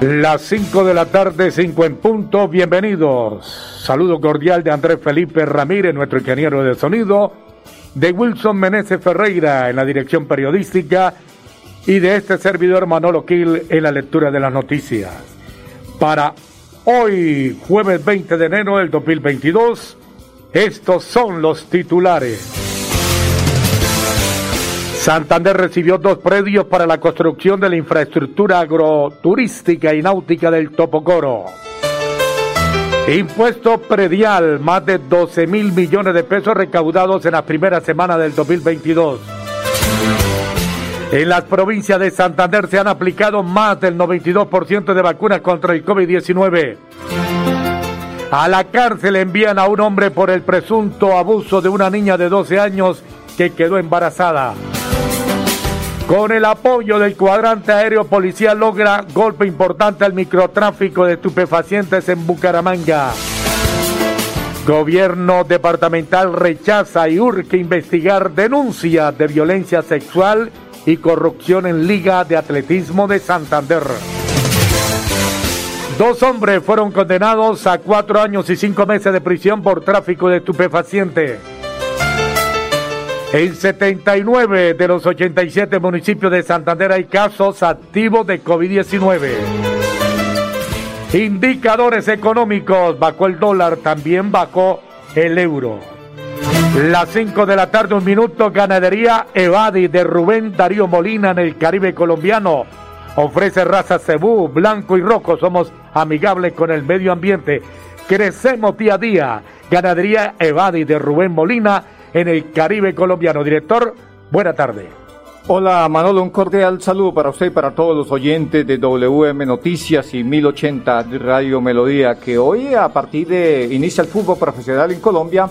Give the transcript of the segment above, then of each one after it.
Las 5 de la tarde, 5 en punto. Bienvenidos. Saludo cordial de Andrés Felipe Ramírez, nuestro ingeniero de sonido, de Wilson Meneses Ferreira en la dirección periodística y de este servidor Manolo Quil en la lectura de las noticias. Para hoy, jueves 20 de enero del 2022, estos son los titulares. Santander recibió dos predios para la construcción de la infraestructura agroturística y náutica del Topocoro. Impuesto predial, más de 12 mil millones de pesos recaudados en la primera semana del 2022. En las provincias de Santander se han aplicado más del 92% de vacunas contra el COVID-19. A la cárcel envían a un hombre por el presunto abuso de una niña de 12 años que quedó embarazada. Con el apoyo del cuadrante aéreo policial logra golpe importante al microtráfico de estupefacientes en Bucaramanga. Gobierno departamental rechaza y urge investigar denuncias de violencia sexual y corrupción en Liga de Atletismo de Santander. Dos hombres fueron condenados a cuatro años y cinco meses de prisión por tráfico de estupefacientes. En 79 de los 87 municipios de Santander hay casos activos de COVID-19. Indicadores económicos, bajó el dólar, también bajó el euro. Las 5 de la tarde, un minuto, ganadería Evadi de Rubén Darío Molina en el Caribe colombiano. Ofrece raza cebú, blanco y rojo. Somos amigables con el medio ambiente. Crecemos día a día. Ganadería Evadi de Rubén Molina en el Caribe colombiano. Director, buena tarde. Hola Manolo, un cordial saludo para usted y para todos los oyentes de WM Noticias y 1080 de Radio Melodía, que hoy a partir de inicia el fútbol profesional en Colombia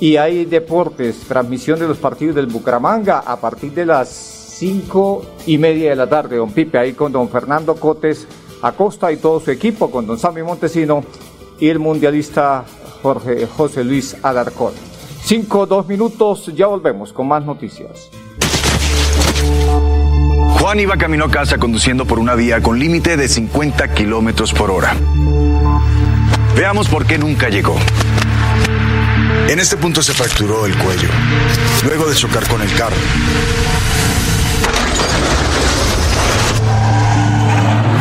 y hay deportes, transmisión de los partidos del Bucaramanga a partir de las cinco y media de la tarde, don Pipe, ahí con don Fernando Cotes Acosta y todo su equipo, con don Sammy Montesino y el mundialista Jorge José Luis Alarcón. Cinco, dos minutos, ya volvemos con más noticias. Juan iba camino a casa conduciendo por una vía con límite de 50 kilómetros por hora. Veamos por qué nunca llegó. En este punto se fracturó el cuello, luego de chocar con el carro.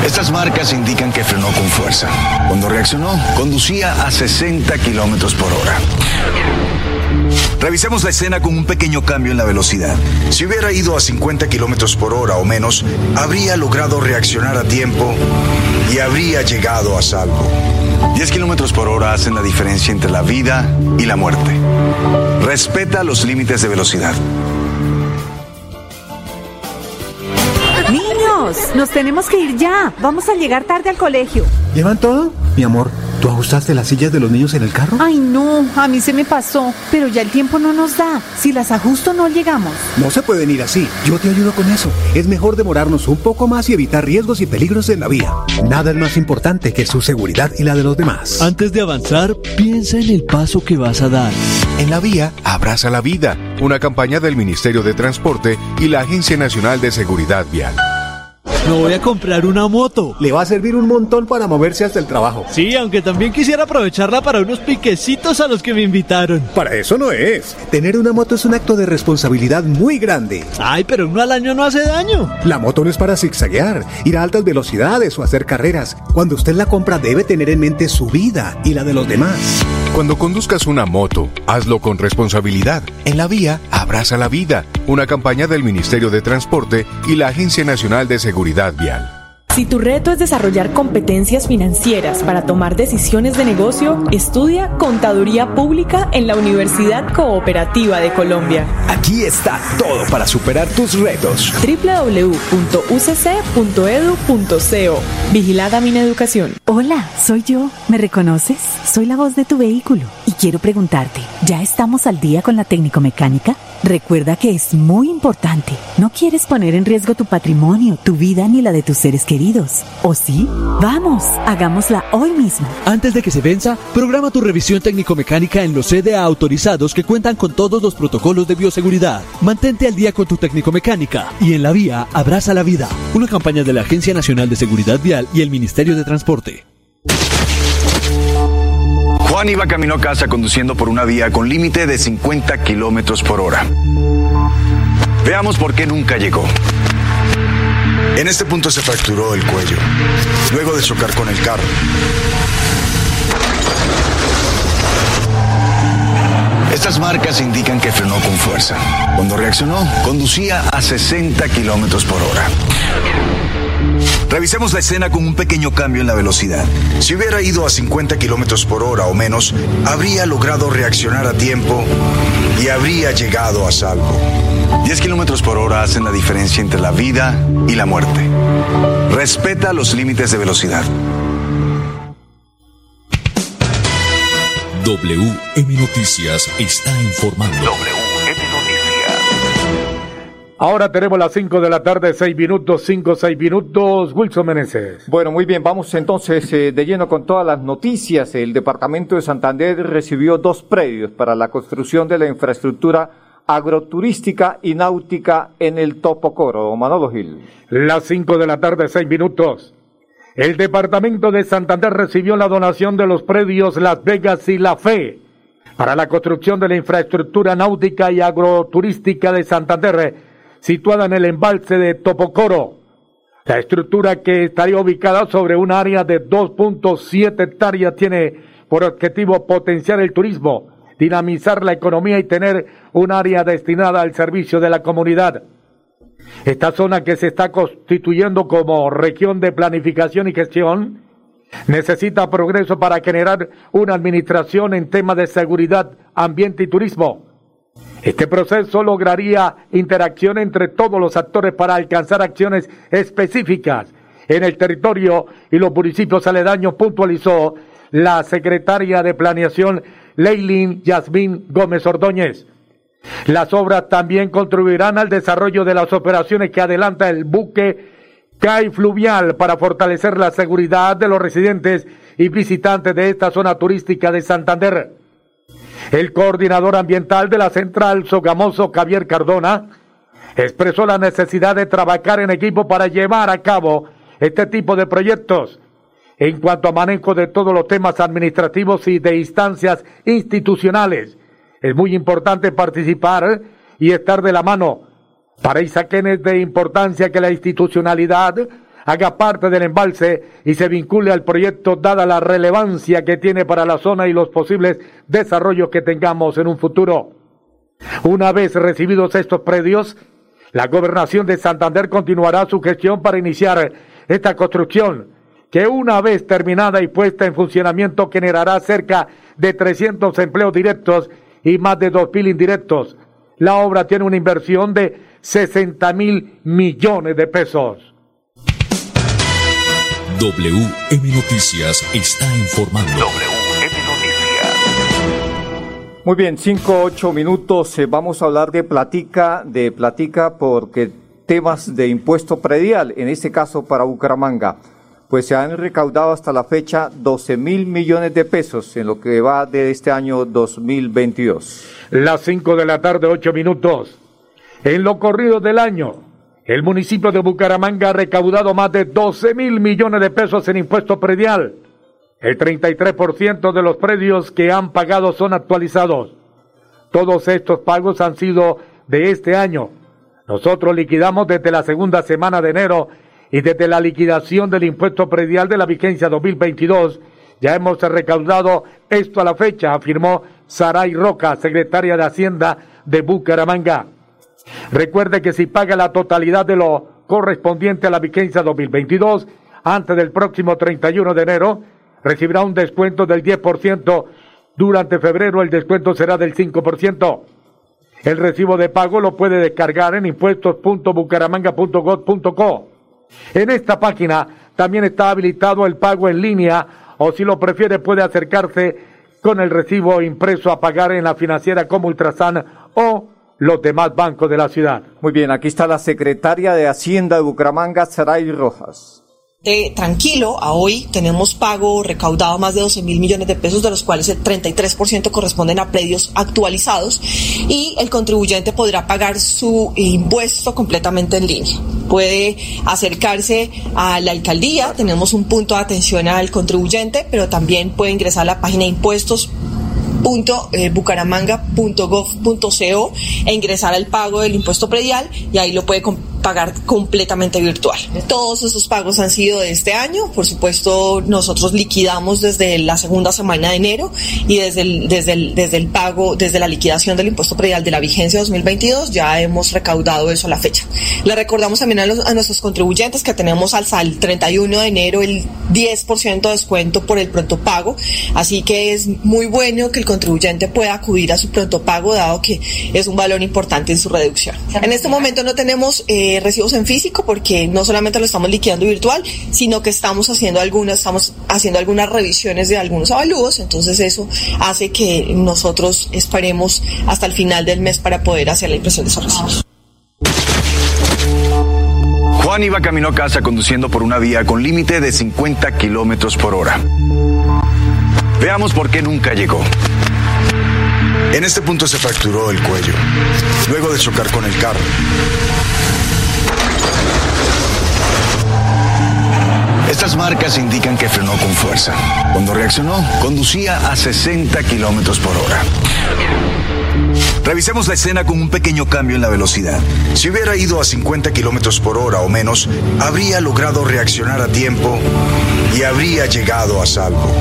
Estas marcas indican que frenó con fuerza. Cuando reaccionó, conducía a 60 kilómetros por hora. Revisemos la escena con un pequeño cambio en la velocidad. Si hubiera ido a 50 kilómetros por hora o menos, habría logrado reaccionar a tiempo y habría llegado a salvo. 10 kilómetros por hora hacen la diferencia entre la vida y la muerte. Respeta los límites de velocidad. Niños, nos tenemos que ir ya. Vamos a llegar tarde al colegio. ¿Llevan todo? Mi amor, ¿tú ajustaste las sillas de los niños en el carro? Ay, no, a mí se me pasó. Pero ya el tiempo no nos da. Si las ajusto, no llegamos. No se pueden ir así. Yo te ayudo con eso. Es mejor demorarnos un poco más y evitar riesgos y peligros en la vía. Nada es más importante que su seguridad y la de los demás. Antes de avanzar, piensa en el paso que vas a dar. En la vía, abraza la vida. Una campaña del Ministerio de Transporte y la Agencia Nacional de Seguridad Vial. Me voy a comprar una moto. Le va a servir un montón para moverse hasta el trabajo. Sí, aunque también quisiera aprovecharla para unos piquecitos a los que me invitaron. Para eso no es. Tener una moto es un acto de responsabilidad muy grande. Ay, pero uno al año no hace daño. La moto no es para zigzaguear, ir a altas velocidades o hacer carreras. Cuando usted la compra debe tener en mente su vida y la de los demás. Cuando conduzcas una moto, hazlo con responsabilidad. En la vía, abraza la vida. Una campaña del Ministerio de Transporte y la Agencia Nacional de Seguridad Vial. Si tu reto es desarrollar competencias financieras para tomar decisiones de negocio, estudia Contaduría Pública en la Universidad Cooperativa de Colombia. Aquí está todo para superar tus retos. www.ucc.edu.co Vigilada Mineducación. Hola, soy yo. ¿Me reconoces? Soy la voz de tu vehículo y quiero preguntarte, ¿ya estamos al día con la técnico mecánica? Recuerda que es muy importante. No quieres poner en riesgo tu patrimonio, tu vida ni la de tus seres queridos. ¿O sí? Vamos, hagámosla hoy mismo. Antes de que se venza, programa tu revisión técnico-mecánica en los CDA autorizados que cuentan con todos los protocolos de bioseguridad. Mantente al día con tu técnico-mecánica y en la vía abraza la vida. Una campaña de la Agencia Nacional de Seguridad Vial y el Ministerio de Transporte. Juan iba camino a casa conduciendo por una vía con límite de 50 kilómetros por hora. Veamos por qué nunca llegó. En este punto se fracturó el cuello, luego de chocar con el carro. Estas marcas indican que frenó con fuerza. Cuando reaccionó, conducía a 60 kilómetros por hora. Revisemos la escena con un pequeño cambio en la velocidad. Si hubiera ido a 50 kilómetros por hora o menos, habría logrado reaccionar a tiempo y habría llegado a salvo. 10 kilómetros por hora hacen la diferencia entre la vida y la muerte. Respeta los límites de velocidad. WM Noticias está informando. Ahora tenemos las 5 de la tarde, 6 minutos, 5, 6 minutos. Wilson Meneses. Bueno, muy bien, vamos entonces eh, de lleno con todas las noticias. El departamento de Santander recibió dos predios para la construcción de la infraestructura agroturística y náutica en el Topocoro. Manolo Gil. Las 5 de la tarde, 6 minutos. El departamento de Santander recibió la donación de los predios Las Vegas y La Fe para la construcción de la infraestructura náutica y agroturística de Santander, situada en el embalse de Topocoro. La estructura que estaría ubicada sobre un área de 2.7 hectáreas tiene por objetivo potenciar el turismo, dinamizar la economía y tener un área destinada al servicio de la comunidad. Esta zona que se está constituyendo como región de planificación y gestión necesita progreso para generar una administración en temas de seguridad, ambiente y turismo. Este proceso lograría interacción entre todos los actores para alcanzar acciones específicas en el territorio y los municipios aledaños, puntualizó la secretaria de Planeación Leilin Yasmín Gómez Ordóñez. Las obras también contribuirán al desarrollo de las operaciones que adelanta el buque CAI Fluvial para fortalecer la seguridad de los residentes y visitantes de esta zona turística de Santander. El coordinador ambiental de la central Sogamoso, Javier Cardona, expresó la necesidad de trabajar en equipo para llevar a cabo este tipo de proyectos. En cuanto a manejo de todos los temas administrativos y de instancias institucionales, es muy importante participar y estar de la mano. Para Isaquén es de importancia que la institucionalidad haga parte del embalse y se vincule al proyecto dada la relevancia que tiene para la zona y los posibles desarrollos que tengamos en un futuro. Una vez recibidos estos predios, la gobernación de Santander continuará su gestión para iniciar esta construcción, que una vez terminada y puesta en funcionamiento generará cerca de 300 empleos directos y más de 2.000 indirectos. La obra tiene una inversión de 60 mil millones de pesos. WM Noticias está informando. WM Noticias. Muy bien, cinco, ocho minutos. eh, vamos a hablar de platica, de platica porque temas de impuesto predial, en este caso para Bucaramanga, pues se han recaudado hasta la fecha 12 mil millones de pesos en lo que va de este año 2022. Las 5 de la tarde, 8 minutos. En lo corrido del año, el municipio de Bucaramanga ha recaudado más de 12 mil millones de pesos en impuesto predial. El 33% de los predios que han pagado son actualizados. Todos estos pagos han sido de este año. Nosotros liquidamos desde la segunda semana de enero y desde la liquidación del impuesto predial de la vigencia 2022 ya hemos recaudado esto a la fecha, afirmó Saray Roca, secretaria de Hacienda de Bucaramanga. Recuerde que si paga la totalidad de lo correspondiente a la vigencia 2022, antes del próximo 31 de enero, recibirá un descuento del 10%. Durante febrero el descuento será del 5%. El recibo de pago lo puede descargar en impuestos.bucaramanga.gov.co. En esta página también está habilitado el pago en línea o si lo prefiere puede acercarse con el recibo impreso a pagar en la financiera como Ultrasan o los demás bancos de la ciudad. Muy bien, aquí está la secretaria de Hacienda de Bucaramanga, Saray Rojas. De tranquilo a hoy tenemos pago recaudado más de 12 mil millones de pesos, de los cuales el 33% corresponden a predios actualizados y el contribuyente podrá pagar su impuesto completamente en línea. Puede acercarse a la alcaldía, tenemos un punto de atención al contribuyente, pero también puede ingresar a la página de impuestos bucaramanga.gov.co e ingresar al pago del impuesto predial y ahí lo puede pagar completamente virtual. Todos esos pagos han sido de este año, por supuesto nosotros liquidamos desde la segunda semana de enero y desde el, desde el, desde el pago, desde la liquidación del impuesto predial de la vigencia 2022 ya hemos recaudado eso a la fecha. Le recordamos también a, los, a nuestros contribuyentes que tenemos al, al 31 de enero el 10% de descuento por el pronto pago, así que es muy bueno que el contribuyente pueda acudir a su pronto pago dado que es un valor importante en su reducción. En este momento no tenemos eh, recibos en físico porque no solamente lo estamos liquidando virtual, sino que estamos haciendo algunas, estamos haciendo algunas revisiones de algunos avalúos, entonces eso hace que nosotros esperemos hasta el final del mes para poder hacer la impresión de esos recibos. Juan iba camino a casa conduciendo por una vía con límite de 50 kilómetros por hora. Veamos por qué nunca llegó. En este punto se fracturó el cuello, luego de chocar con el carro. Estas marcas indican que frenó con fuerza. Cuando reaccionó, conducía a 60 kilómetros por hora. Revisemos la escena con un pequeño cambio en la velocidad. Si hubiera ido a 50 kilómetros por hora o menos, habría logrado reaccionar a tiempo y habría llegado a salvo.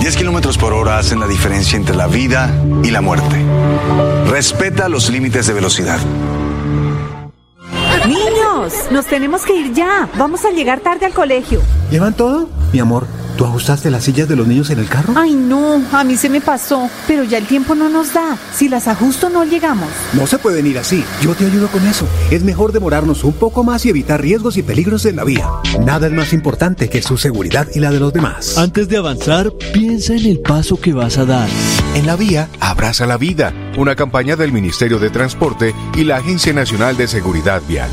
10 kilómetros por hora hacen la diferencia entre la vida y la muerte. Respeta los límites de velocidad. Nos tenemos que ir ya. Vamos a llegar tarde al colegio. ¿Llevan todo? Mi amor, ¿tú ajustaste las sillas de los niños en el carro? Ay, no, a mí se me pasó, pero ya el tiempo no nos da. Si las ajusto no llegamos. No se pueden ir así. Yo te ayudo con eso. Es mejor demorarnos un poco más y evitar riesgos y peligros en la vía. Nada es más importante que su seguridad y la de los demás. Antes de avanzar, piensa en el paso que vas a dar. En la vía, abraza la vida. Una campaña del Ministerio de Transporte y la Agencia Nacional de Seguridad Vial.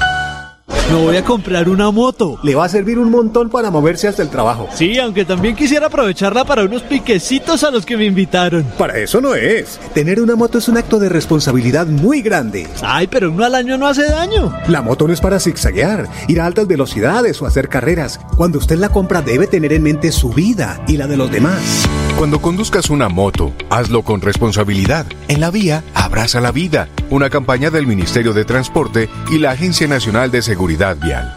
Me voy a comprar una moto. Le va a servir un montón para moverse hasta el trabajo. Sí, aunque también quisiera aprovecharla para unos piquecitos a los que me invitaron. Para eso no es. Tener una moto es un acto de responsabilidad muy grande. Ay, pero uno al año no hace daño. La moto no es para zigzaguear, ir a altas velocidades o hacer carreras. Cuando usted la compra debe tener en mente su vida y la de los demás. Cuando conduzcas una moto, hazlo con responsabilidad. En la vía, abraza la vida. Una campaña del Ministerio de Transporte y la Agencia Nacional de Seguridad Vial.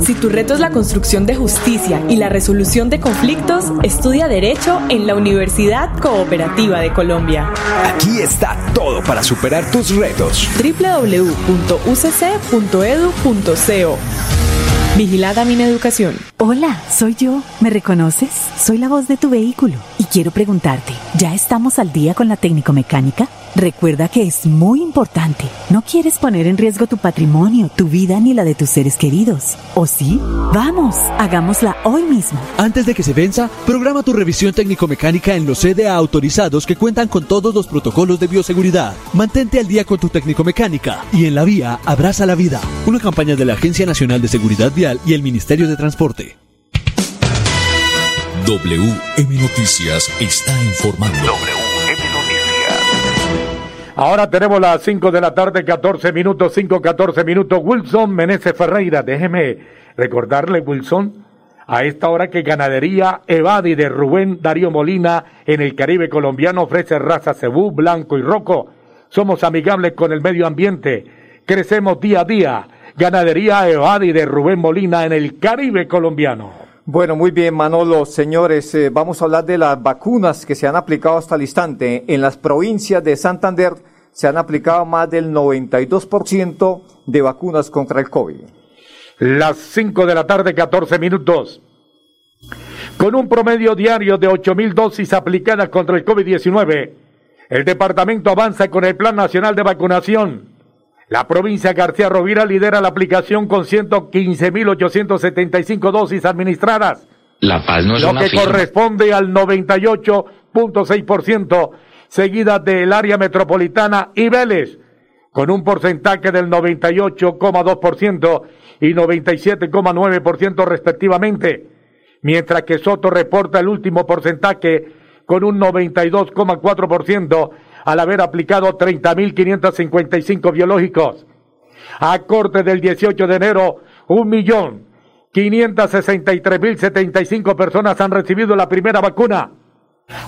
Si tu reto es la construcción de justicia y la resolución de conflictos, estudia Derecho en la Universidad Cooperativa de Colombia. Aquí está todo para superar tus retos. www.ucc.edu.co Vigilada mi educación. Hola, soy yo. ¿Me reconoces? Soy la voz de tu vehículo y quiero preguntarte, ¿ya estamos al día con la técnico mecánica? Recuerda que es muy importante. No quieres poner en riesgo tu patrimonio, tu vida ni la de tus seres queridos. ¿O sí? Vamos, hagámosla hoy mismo. Antes de que se venza, programa tu revisión técnico-mecánica en los CDA autorizados que cuentan con todos los protocolos de bioseguridad. Mantente al día con tu técnico-mecánica y en la vía abraza la vida. Una campaña de la Agencia Nacional de Seguridad Vial y el Ministerio de Transporte. WM Noticias está informando. Noticias. Ahora tenemos las 5 de la tarde, 14 minutos, 5, 14 minutos. Wilson Meneses Ferreira, déjeme recordarle, Wilson, a esta hora que Ganadería Evadi de Rubén Darío Molina en el Caribe colombiano ofrece raza cebú, blanco y roco. Somos amigables con el medio ambiente. Crecemos día a día. Ganadería Evadi de Rubén Molina en el Caribe colombiano. Bueno, muy bien, Manolo. Señores, eh, vamos a hablar de las vacunas que se han aplicado hasta el instante. En las provincias de Santander se han aplicado más del 92% de vacunas contra el COVID. Las 5 de la tarde, 14 minutos. Con un promedio diario de 8.000 dosis aplicadas contra el COVID-19, el departamento avanza con el Plan Nacional de Vacunación. La provincia García Rovira lidera la aplicación con 115.875 dosis administradas. La Paz no es lo una que firma. corresponde al 98.6%, seguida del área metropolitana y Vélez, con un porcentaje del 98,2% y 97,9% respectivamente, mientras que Soto reporta el último porcentaje con un 92,4% al haber aplicado 30.555 biológicos. A corte del 18 de enero, un millón 563.075 personas han recibido la primera vacuna.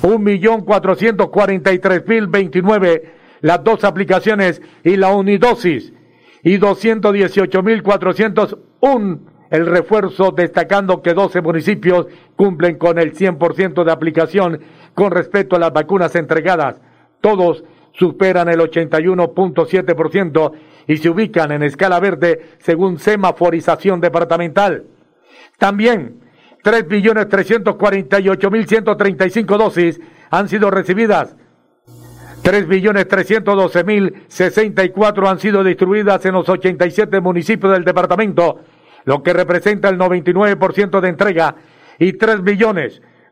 Un millón 443.029 las dos aplicaciones y la unidosis. Y 218.401 el refuerzo, destacando que 12 municipios cumplen con el 100% de aplicación con respecto a las vacunas entregadas. Todos superan el 81.7% y se ubican en escala verde según semaforización departamental. También 3.348.135 dosis han sido recibidas. 3.312.064 han sido distribuidas en los 87 municipios del departamento, lo que representa el 99% de entrega y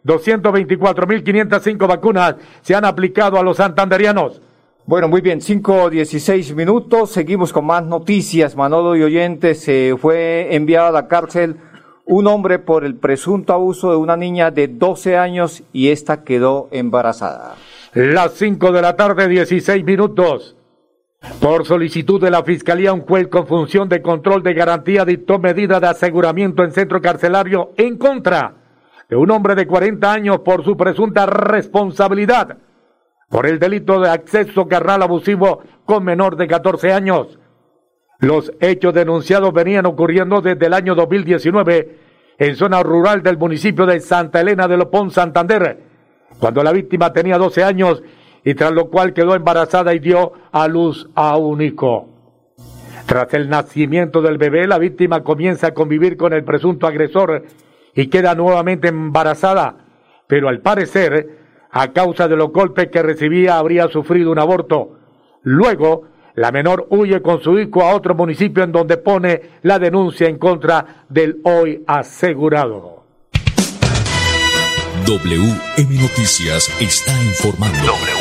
3.224.505 vacunas se han aplicado a los santanderianos. Bueno, muy bien, 5.16 minutos, seguimos con más noticias. Manolo y oyentes, se fue enviado a la cárcel un hombre por el presunto abuso de una niña de 12 años y esta quedó embarazada. Las 5 de la tarde, 16 minutos. Por solicitud de la Fiscalía, un juez con función de control de garantía dictó medida de aseguramiento en centro carcelario en contra de un hombre de 40 años por su presunta responsabilidad por el delito de acceso carnal abusivo con menor de 14 años. Los hechos denunciados venían ocurriendo desde el año 2019 en zona rural del municipio de Santa Elena de Lopón, Santander, cuando la víctima tenía 12 años y tras lo cual quedó embarazada y dio a luz a un hijo. Tras el nacimiento del bebé, la víctima comienza a convivir con el presunto agresor y queda nuevamente embarazada, pero al parecer, a causa de los golpes que recibía, habría sufrido un aborto. Luego, la menor huye con su hijo a otro municipio en donde pone la denuncia en contra del hoy asegurado. WM Noticias está informando.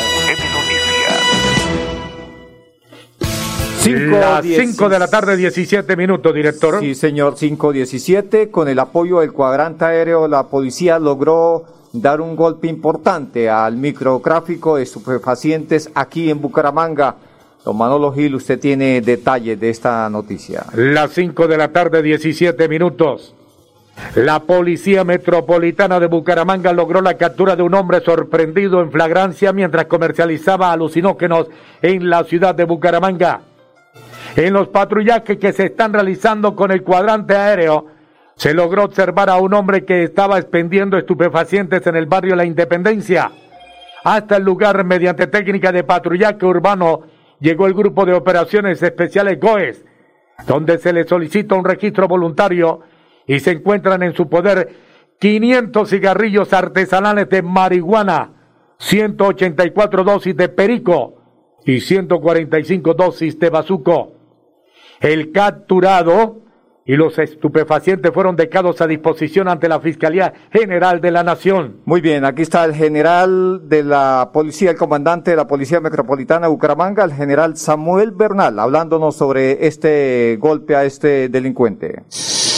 5 de la tarde, 17 minutos, director. Sí, señor, 517. Con el apoyo del cuadrante aéreo, la policía logró dar un golpe importante al microtráfico de estupefacientes aquí en Bucaramanga. Don Manolo Gil, usted tiene detalles de esta noticia. Las 5 de la tarde, 17 minutos. La Policía Metropolitana de Bucaramanga logró la captura de un hombre sorprendido en flagrancia mientras comercializaba alucinógenos en la ciudad de Bucaramanga. En los patrullajes que se están realizando con el cuadrante aéreo, se logró observar a un hombre que estaba expendiendo estupefacientes en el barrio La Independencia. Hasta el lugar, mediante técnica de patrullaje urbano, llegó el grupo de operaciones especiales GOES, donde se le solicita un registro voluntario y se encuentran en su poder 500 cigarrillos artesanales de marihuana, 184 dosis de perico y 145 dosis de bazuco. El capturado y los estupefacientes fueron dejados a disposición ante la Fiscalía General de la Nación. Muy bien, aquí está el general de la policía, el comandante de la Policía Metropolitana de Bucaramanga, el general Samuel Bernal, hablándonos sobre este golpe a este delincuente.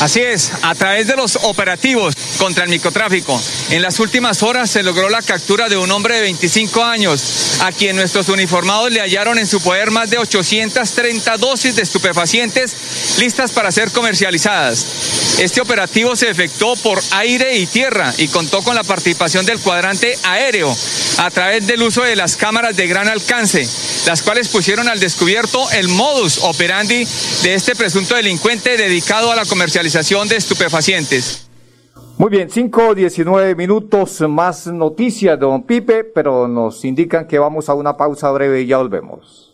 Así es, a través de los operativos contra el microtráfico, en las últimas horas se logró la captura de un hombre de 25 años, a quien nuestros uniformados le hallaron en su poder más de 830 dosis de estupefacientes listas para ser comercializadas. Este operativo se efectuó por aire y tierra y contó con la participación del cuadrante aéreo a través del uso de las cámaras de gran alcance, las cuales pusieron al descubierto el modus operandi de este presunto delincuente dedicado a la comercialización de estupefacientes. Muy bien, 5, 19 minutos más noticias, don Pipe, pero nos indican que vamos a una pausa breve y ya volvemos.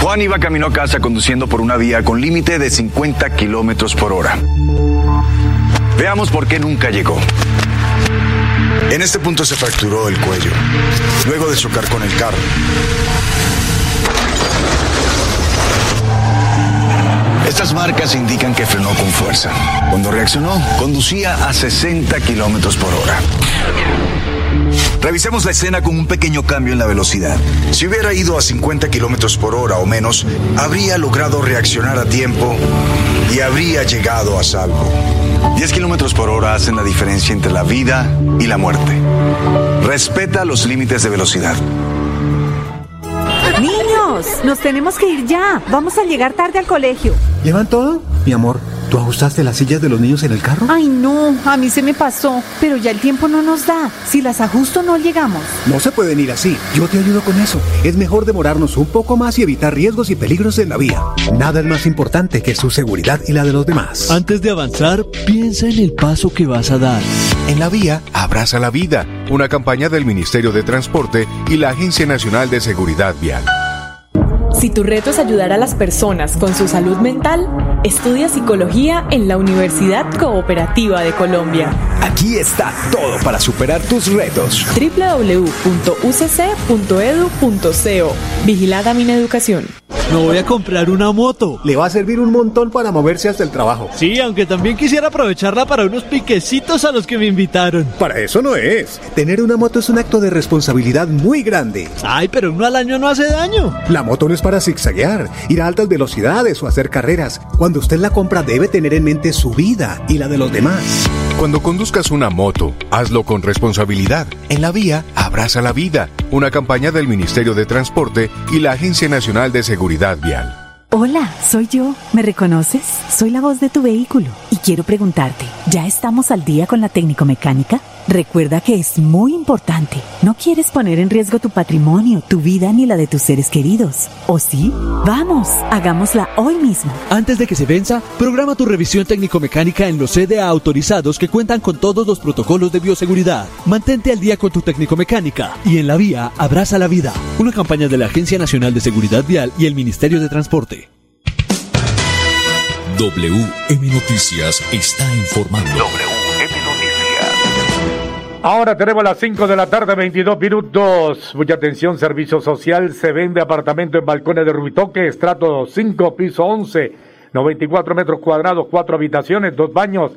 Juan iba camino a casa conduciendo por una vía con límite de 50 kilómetros por hora. Veamos por qué nunca llegó. En este punto se fracturó el cuello, luego de chocar con el carro. Estas marcas indican que frenó con fuerza. Cuando reaccionó, conducía a 60 kilómetros por hora. Revisemos la escena con un pequeño cambio en la velocidad. Si hubiera ido a 50 kilómetros por hora o menos, habría logrado reaccionar a tiempo y habría llegado a salvo. 10 kilómetros por hora hacen la diferencia entre la vida y la muerte. Respeta los límites de velocidad. Niños, nos tenemos que ir ya. Vamos a llegar tarde al colegio. ¿Llevan todo? Mi amor, ¿tú ajustaste las sillas de los niños en el carro? Ay, no, a mí se me pasó, pero ya el tiempo no nos da. Si las ajusto no llegamos. No se pueden ir así. Yo te ayudo con eso. Es mejor demorarnos un poco más y evitar riesgos y peligros en la vía. Nada es más importante que su seguridad y la de los demás. Antes de avanzar, piensa en el paso que vas a dar. En la vía, abraza la vida. Una campaña del Ministerio de Transporte y la Agencia Nacional de Seguridad Vial. Si tu reto es ayudar a las personas con su salud mental, estudia psicología en la Universidad Cooperativa de Colombia. Aquí está todo para superar tus retos. www.ucc.edu.co Vigilada Mineducación. Me voy a comprar una moto. Le va a servir un montón para moverse hasta el trabajo. Sí, aunque también quisiera aprovecharla para unos piquecitos a los que me invitaron. Para eso no es. Tener una moto es un acto de responsabilidad muy grande. Ay, pero uno al año no hace daño. La moto no es para zigzaguear, ir a altas velocidades o hacer carreras. Cuando usted la compra debe tener en mente su vida y la de los demás. Cuando conduzcas una moto, hazlo con responsabilidad. En la vía, abraza la vida. Una campaña del Ministerio de Transporte y la Agencia Nacional de Seguridad Vial. Hola, soy yo. ¿Me reconoces? Soy la voz de tu vehículo quiero preguntarte, ¿ya estamos al día con la técnico mecánica? Recuerda que es muy importante. No quieres poner en riesgo tu patrimonio, tu vida ni la de tus seres queridos. ¿O sí? Vamos, hagámosla hoy mismo. Antes de que se venza, programa tu revisión técnico-mecánica en los CDA autorizados que cuentan con todos los protocolos de bioseguridad. Mantente al día con tu técnico-mecánica y en la vía abraza la vida. Una campaña de la Agencia Nacional de Seguridad Vial y el Ministerio de Transporte. WM Noticias está informando. WM Noticias. Ahora tenemos las 5 de la tarde, 22 minutos. Mucha atención, servicio social. Se vende apartamento en balcones de Rubitoque, estrato 5, piso 11, 94 metros cuadrados, 4 habitaciones, 2 baños,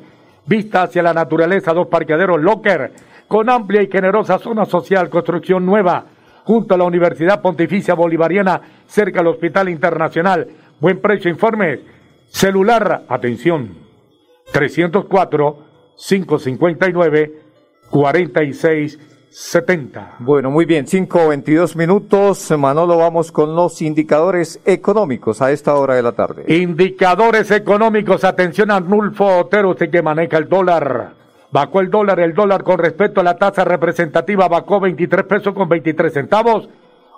vista hacia la naturaleza, dos parqueaderos, locker, con amplia y generosa zona social, construcción nueva, junto a la Universidad Pontificia Bolivariana, cerca al Hospital Internacional. Buen precio, informes. Celular, atención, 304-559-4670. Bueno, muy bien, 5.22 minutos. Manolo, vamos con los indicadores económicos a esta hora de la tarde. Indicadores económicos, atención a Nulfo Otero, usted que maneja el dólar. Bajó el dólar, el dólar con respecto a la tasa representativa bajó 23 pesos con 23 centavos.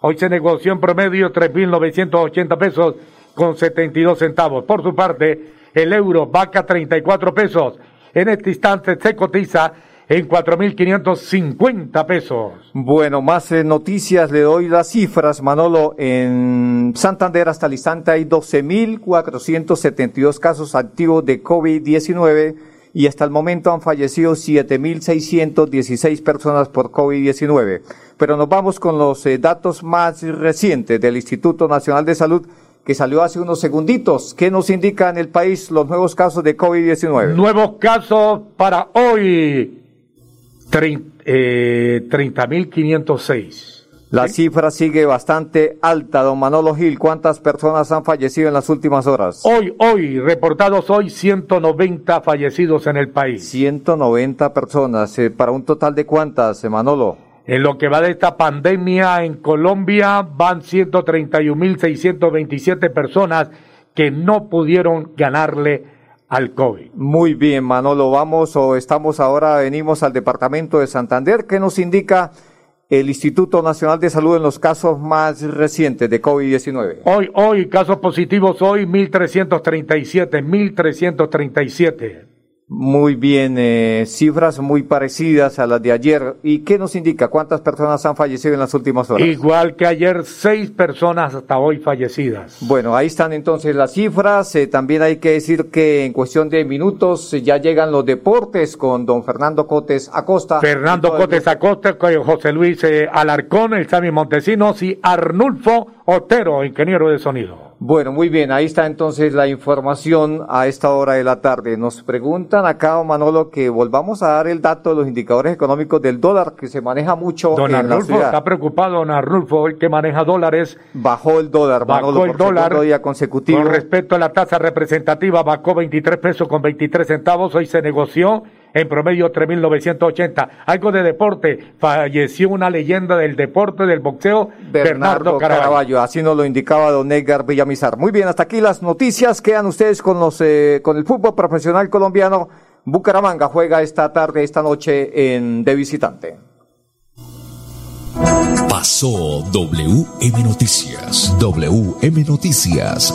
Hoy se negoció en promedio 3.980 pesos con 72 centavos. Por su parte, el euro vaca 34 pesos. En este instante se cotiza en 4.550 pesos. Bueno, más eh, noticias, le doy las cifras, Manolo. En Santander hasta el instante hay 12.472 casos activos de COVID-19 y hasta el momento han fallecido 7.616 personas por COVID-19. Pero nos vamos con los eh, datos más recientes del Instituto Nacional de Salud que salió hace unos segunditos. ¿Qué nos indica en el país los nuevos casos de COVID-19? Nuevos casos para hoy, trein- eh, 30.506. La cifra sigue bastante alta, don Manolo Gil. ¿Cuántas personas han fallecido en las últimas horas? Hoy, hoy, reportados hoy 190 fallecidos en el país. 190 personas. eh, ¿Para un total de cuántas, eh, Manolo? En lo que va de esta pandemia en Colombia van 131.627 personas que no pudieron ganarle al COVID. Muy bien, Manolo. Vamos o estamos ahora, venimos al departamento de Santander. ¿Qué nos indica el Instituto Nacional de Salud en los casos más recientes de COVID-19? Hoy, hoy, casos positivos hoy 1.337, 1.337. Muy bien, eh, cifras muy parecidas a las de ayer. ¿Y qué nos indica? ¿Cuántas personas han fallecido en las últimas horas? Igual que ayer, seis personas hasta hoy fallecidas. Bueno, ahí están entonces las cifras. Eh, también hay que decir que en cuestión de minutos eh, ya llegan los deportes con don Fernando Cotes Acosta. Fernando Cotes Acosta, José Luis eh, Alarcón, el Sami Montesinos y Arnulfo Otero, ingeniero de sonido. Bueno, muy bien, ahí está entonces la información a esta hora de la tarde. Nos preguntan acá, Manolo, que volvamos a dar el dato de los indicadores económicos del dólar, que se maneja mucho Don en la Arnulfo ciudad. está preocupado, don Arnulfo, el que maneja dólares. Bajó el dólar, Bajó Manolo, el por dólar. día consecutivo. Con respecto a la tasa representativa, bajó 23 pesos con 23 centavos. Hoy se negoció en promedio 3.980. Algo de deporte. Falleció una leyenda del deporte, del boxeo, Bernardo, Caraballo. Así nos lo indicaba don Edgar Villamizar. Muy bien, hasta aquí las noticias. Quedan ustedes con los eh, con el fútbol profesional colombiano. Bucaramanga juega esta tarde, esta noche en de visitante. Pasó WM Noticias. WM Noticias.